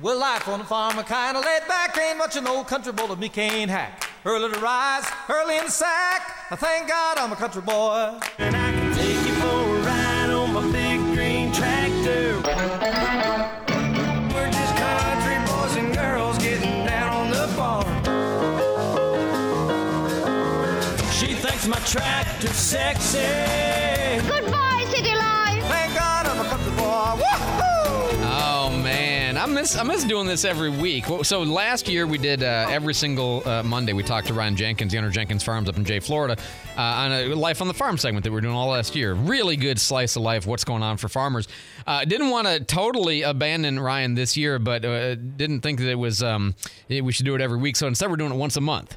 Well, life on the farm, a kind of laid back. Ain't much an old country boy that me can't hack. Early to rise, early in the sack. I thank God I'm a country boy. And I can take you for a ride on my big green tractor. We're just country boys and girls getting down on the farm. She thinks my tractor's sexy. Goodbye, I miss I miss doing this every week. So last year we did uh, every single uh, Monday. We talked to Ryan Jenkins, the owner of Jenkins Farms up in Jay, Florida, uh, on a life on the farm segment that we were doing all last year. Really good slice of life. What's going on for farmers? Uh, didn't want to totally abandon Ryan this year, but uh, didn't think that it was um, we should do it every week. So instead, we're doing it once a month.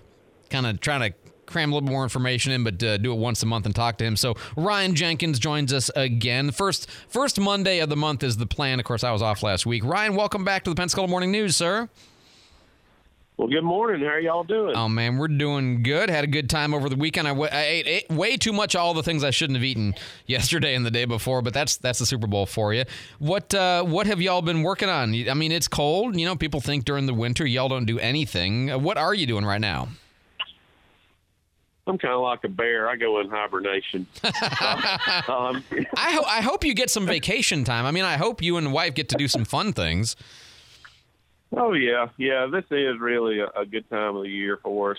Kind of trying to cram a little more information in, but uh, do it once a month and talk to him. So Ryan Jenkins joins us again. First, first Monday of the month is the plan. Of course, I was off last week. Ryan, welcome back to the Pensacola Morning News, sir. Well, good morning. How are y'all doing? Oh man, we're doing good. Had a good time over the weekend. I, ate, ate way too much all the things I shouldn't have eaten yesterday and the day before, but that's that's the Super Bowl for you. What uh, what have y'all been working on? I mean, it's cold. You know, people think during the winter y'all don't do anything. What are you doing right now? I'm kind of like a bear. I go in hibernation. um, I, ho- I hope you get some vacation time. I mean, I hope you and wife get to do some fun things. oh yeah, yeah. This is really a, a good time of the year for us.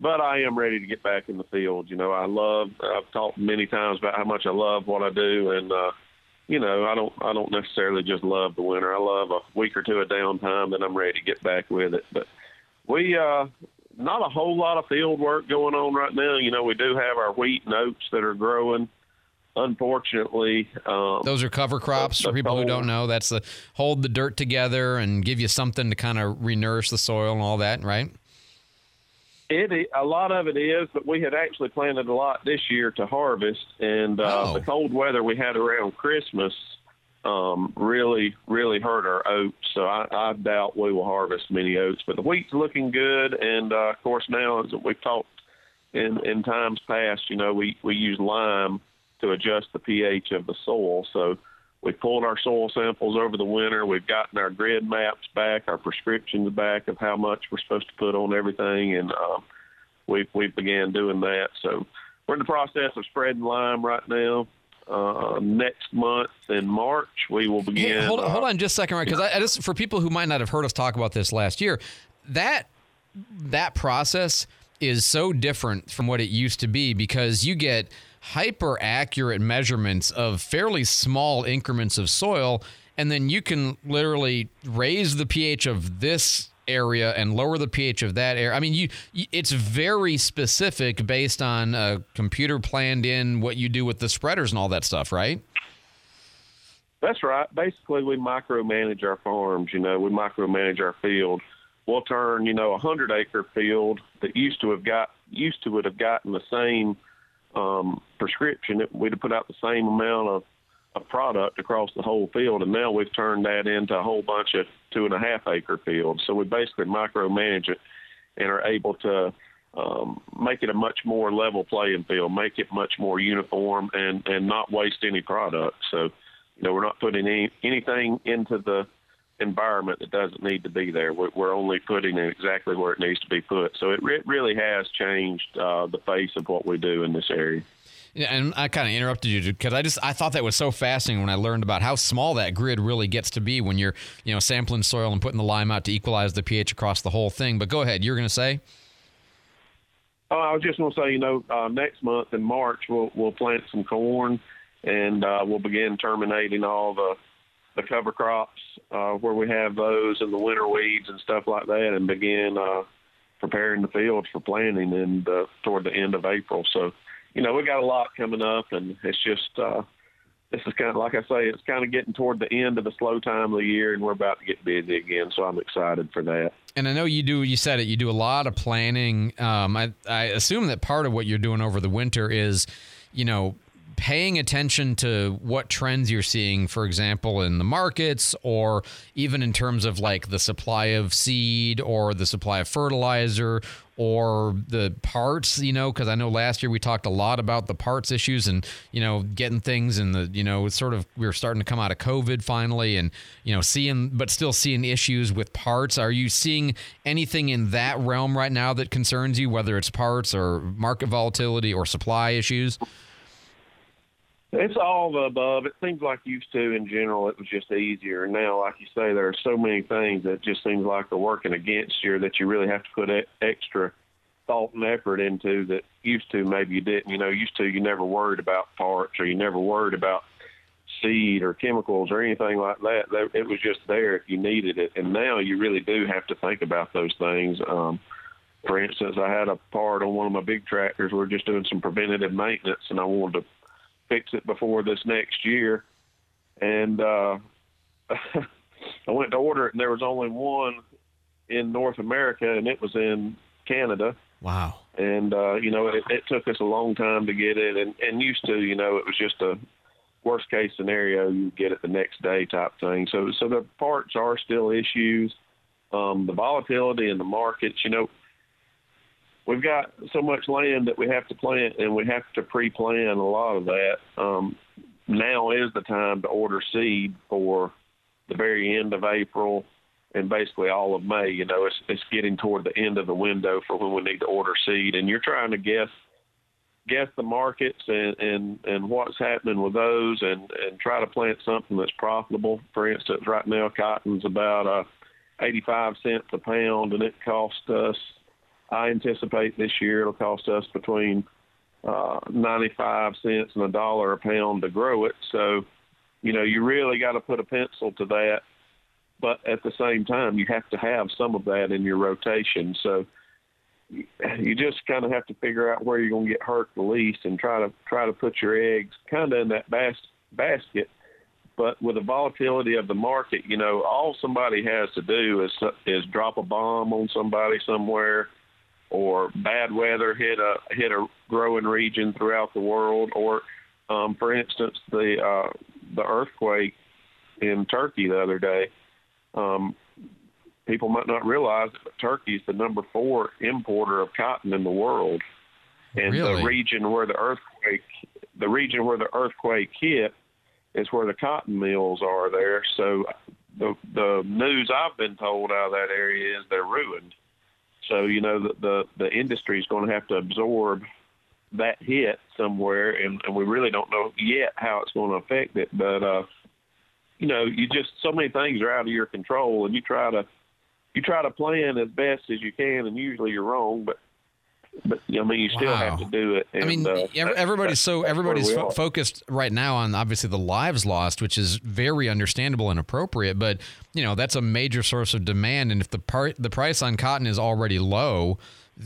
But I am ready to get back in the field. You know, I love. I've talked many times about how much I love what I do, and uh, you know, I don't. I don't necessarily just love the winter. I love a week or two of downtime, and I'm ready to get back with it. But we uh, not a whole lot of field work going on right now. You know, we do have our wheat and oats that are growing. Unfortunately, um, Those are cover crops for people who don't know. That's the hold the dirt together and give you something to kind of renourish the soil and all that, right? It a lot of it is, but we had actually planted a lot this year to harvest, and uh, Oh. the cold weather we had around Christmas um, really, really hurt our oats. So I, I doubt we will harvest many oats. But the wheat's looking good, and uh, of course now as we've talked in in times past, you know we we use lime to adjust the pH of the soil. So we pulled our soil samples over the winter. We've gotten our grid maps back, our prescriptions back of how much we're supposed to put on everything, and um, we we began doing that. So we're in the process of spreading lime right now. Uh, next month in March, we will Hey, begin. hold, uh, hold on just a second, right? Because I, I just for people who might not have heard us talk about this last year, that that process is so different from what it used to be because you get hyper accurate measurements of fairly small increments of soil, and then you can literally raise the pH of this area and lower the pH of that area. I mean, you, you it's very specific based on a computer planned in what you do with the spreaders and all that stuff, right? That's right. Basically, we micromanage our farms. You know, we micromanage our field. We'll turn, you know, a hundred acre field that used to have got used to would have gotten the same um, prescription. We'd have put out the same amount of, of product across the whole field, and now we've turned that into a whole bunch of two and a half acre fields. So we basically micromanage it and are able to um, make it a much more level playing field, make it much more uniform, and and not waste any product. So, you know, we're not putting any, anything into the environment that doesn't need to be there. We're, we're only putting it exactly where it needs to be put. So it re- really has changed uh, the face of what we do in this area. And I kind of interrupted you because I just I thought that was so fascinating when I learned about how small that grid really gets to be when you're you know sampling soil and putting the lime out to equalize the pH across the whole thing. But go ahead, you're going to say. Oh, I was just going to say, you know, uh, next month in March we'll we'll plant some corn, and uh, we'll begin terminating all the the cover crops uh, where we have those and the winter weeds and stuff like that, and begin uh, preparing the fields for planting and toward the end of April. So, you know, we got a lot coming up, and it's just uh, this is kind of like I say, it's kind of getting toward the end of the slow time of the year, and we're about to get busy again. So I'm excited for that. And I know you do. You said it. You do a lot of planning. Um, I I assume that part of what you're doing over the winter is, you know, paying attention to what trends you're seeing, for example, in the markets, or even in terms of like the supply of seed or the supply of fertilizer or the parts, you know, because I know last year we talked a lot about the parts issues and, you know, getting things and the, you know, sort of, we were starting to come out of COVID finally and, you know, seeing, but still seeing issues with parts. Are you seeing anything in that realm right now that concerns you, whether it's parts or market volatility or supply issues? It's all the above. It seems like used to in general, it was just easier. Now, like you say, there are so many things that just seems like they're working against you that you really have to put extra thought and effort into that used to maybe you didn't. You know, used to you never worried about parts or you never worried about seed or chemicals or anything like that. It was just there if you needed it. And now you really do have to think about those things. Um, for instance, I had a part on one of my big tractors. We we're just doing some preventative maintenance, and I wanted to fix it before this next year. And uh, I went to order it, and there was only one in North America, and it was in Canada. Wow. And uh, you know, it, it took us a long time to get it, and and used to, you know, it was just a worst case scenario, you get it the next day type thing. So so the parts are still issues. Um, the volatility in the markets, you know, we've got so much land that we have to plant and we have to pre-plan a lot of that. Um, now is the time to order seed for the very end of April and basically all of May. You know, it's it's getting toward the end of the window for when we need to order seed, and you're trying to guess guess the markets and and and what's happening with those, and and try to plant something that's profitable. For instance, right now cotton's about uh, 85 cents a pound, and it costs us I anticipate this year it'll cost us between uh, 95 cents and a dollar a pound to grow it. So, you know, you really got to put a pencil to that. But at the same time, you have to have some of that in your rotation. So you just kind of have to figure out where you're going to get hurt the least and try to try to put your eggs kind of in that bas- basket. But with the volatility of the market, you know, all somebody has to do is is drop a bomb on somebody somewhere or bad weather hit a hit a growing region throughout the world, or um, for instance, the uh, the earthquake in Turkey the other day. Um, people might not realize that Turkey is the number four importer of cotton in the world, and really? the region where the earthquake the region where the earthquake hit is where the cotton mills are there. So the the news I've been told out of that area is they're ruined. So you know the the, the industry is going to have to absorb that hit somewhere, and, and we really don't know yet how it's going to affect it. But uh, you know, you just so many things are out of your control, and you try to you try to plan as best as you can, and usually you're wrong, but but I mean, you still Wow. have to do it. And, I mean, uh, everybody's so everybody's fo- focused right now on obviously the lives lost, which is very understandable and appropriate. But you know that's a major source of demand, and if the part the price on cotton is already low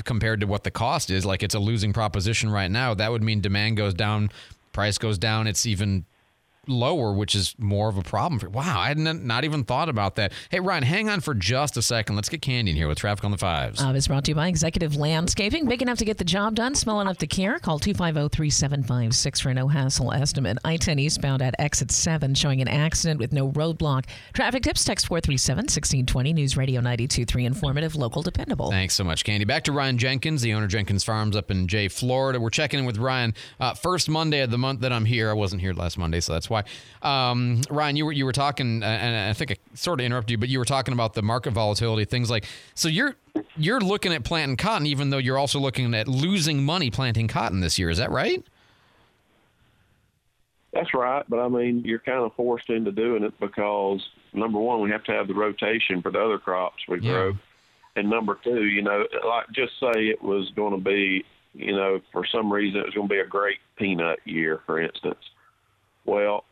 compared to what the cost is, like it's a losing proposition right now, that would mean demand goes down, price goes down. It's even lower, which is more of a problem. For, wow, I hadn't not even thought about that. Hey, Ryan, hang on for just a second. Let's get Candy in here with traffic on the fives. Uh, it's brought to you by Executive Landscaping. Big enough to get the job done, small enough to care. Call 250 3756 for a no hassle estimate. I 10 eastbound at exit 7 showing an accident with no roadblock. Traffic tips text 437 1620. News Radio 923. Informative, local, dependable. Thanks so much, Candy. Back to Ryan Jenkins, the owner of Jenkins Farms up in Jay, Florida. We're checking in with Ryan. Uh, first Monday of the month that I'm here. I wasn't here last Monday, so that's why. Um, Ryan, you were you were talking, uh, and I think I sort of interrupted you, but you were talking about the market volatility, things like. So you're you're looking at planting cotton, even though you're also looking at losing money planting cotton this year. Is that right? That's right, but I mean, you're kind of forced into doing it because number one, we have to have the rotation for the other crops we Yeah. grow, and number two, you know, like just say it was going to be, you know, for some reason it was going to be a great peanut year, for instance. Well,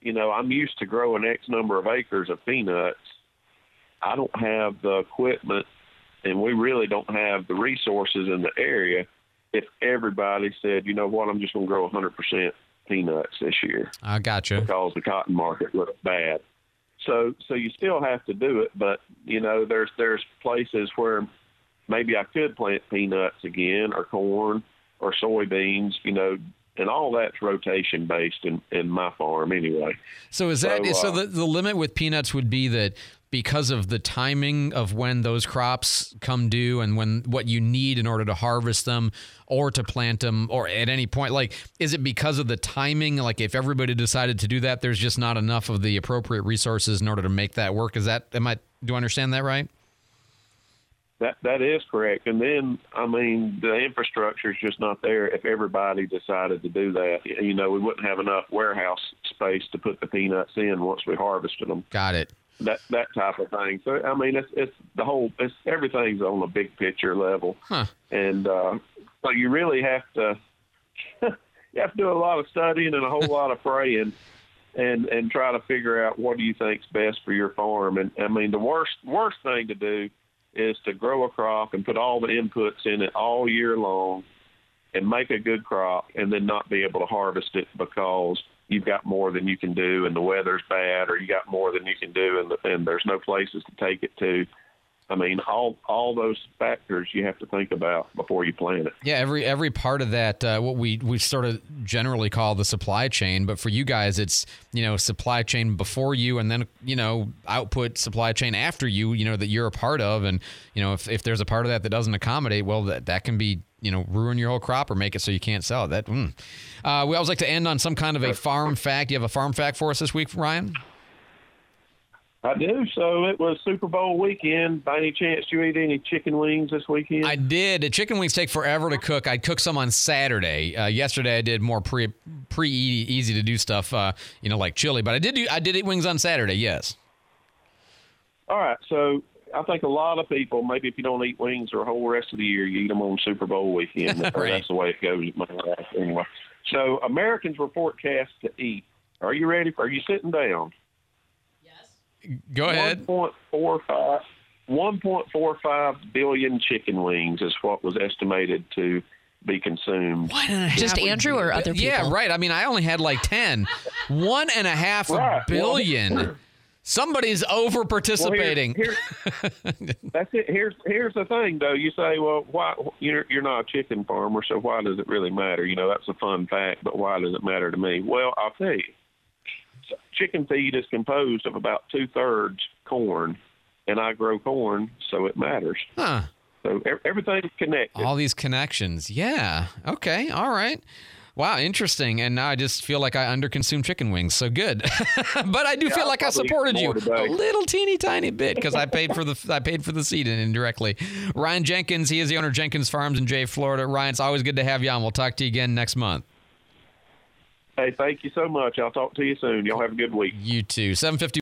you know, I'm used to growing X number of acres of peanuts. I don't have the equipment, and we really don't have the resources in the area. If everybody said, you know what, I'm just going to grow 100% peanuts this year I gotcha. because the cotton market was bad. So so you still have to do it, but you know there's there's places where maybe I could plant peanuts again or corn or soybeans, you know, and all that's rotation based in in my farm anyway. So is that So, so? uh, the the limit with peanuts would be that because of the timing of when those crops come due and when what you need in order to harvest them or to plant them or at any point like is it because of the timing like if everybody decided to do that there's just not enough of the appropriate resources in order to make that work is that am I do I understand that right? That that is correct. And then I mean the infrastructure is just not there if everybody decided to do that. You know, we wouldn't have enough warehouse space to put the peanuts in once we harvested them. Got it. That that type of thing. So I mean it's it's the whole it's everything's on a big picture level. Huh. And uh so you really have to you have to do a lot of studying and a whole lot of praying and and try to figure out what do you think's best for your farm. And I mean the worst worst thing to do is to grow a crop and put all the inputs in it all year long and make a good crop and then not be able to harvest it because you've got more than you can do and the weather's bad or you got more than you can do and, the, and there's no places to take it to. I mean, all all those factors you have to think about before you plant it. Yeah, every every part of that, uh, what we we sort of generally call the supply chain, but for you guys, it's you know supply chain before you, and then you know output supply chain after you, you know that you're a part of, and you know if, if there's a part of that that doesn't accommodate, well, that that can be you know ruin your whole crop or make it so you can't sell it. That mm. uh, we always like to end on some kind of a farm fact. You have a farm fact for us this week, Ryan? I do. So it was Super Bowl weekend. By any chance, you eat any chicken wings this weekend? I did. Chicken wings take forever to cook. I cooked some on Saturday. Uh, yesterday I did more pre pre easy to do stuff, uh, you know, like chili. But I did do I did eat wings on Saturday. Yes. All right. So I think a lot of people, maybe if you don't eat wings for the whole rest of the year, you eat them on Super Bowl weekend. Right. That's the way it goes my life anyway. So Americans were forecast to eat. Are you ready? Are you sitting down? Go ahead. 1.45 1.45 billion chicken wings is what was estimated to be consumed. One and a half Just would Andrew be- or other people? Yeah, right. I mean, I only had like 10. One and a half Right. billion. Somebody's over participating. Well, here- here- that's it. Here's here's the thing, though. You say, well, why you're you're not a chicken farmer, so why does it really matter? You know, that's a fun fact, but why does it matter to me? Well, I'll tell you. Chicken feed is composed of about two thirds corn, and I grow corn, so it matters. huh. So everything's connected. All these connections. Yeah. Okay. All right. Wow, interesting. And now I just feel like I underconsume chicken wings. So good. but I do feel I'll like I supported you today. a little teeny tiny bit because I paid for the I paid for the seed indirectly. Ryan Jenkins, he is the owner of Jenkins Farms in Jay, Florida. Ryan, it's always good to have you on. We'll talk to you again next month. Hey, thank you so much. I'll talk to you soon. Y'all have a good week. You too. 750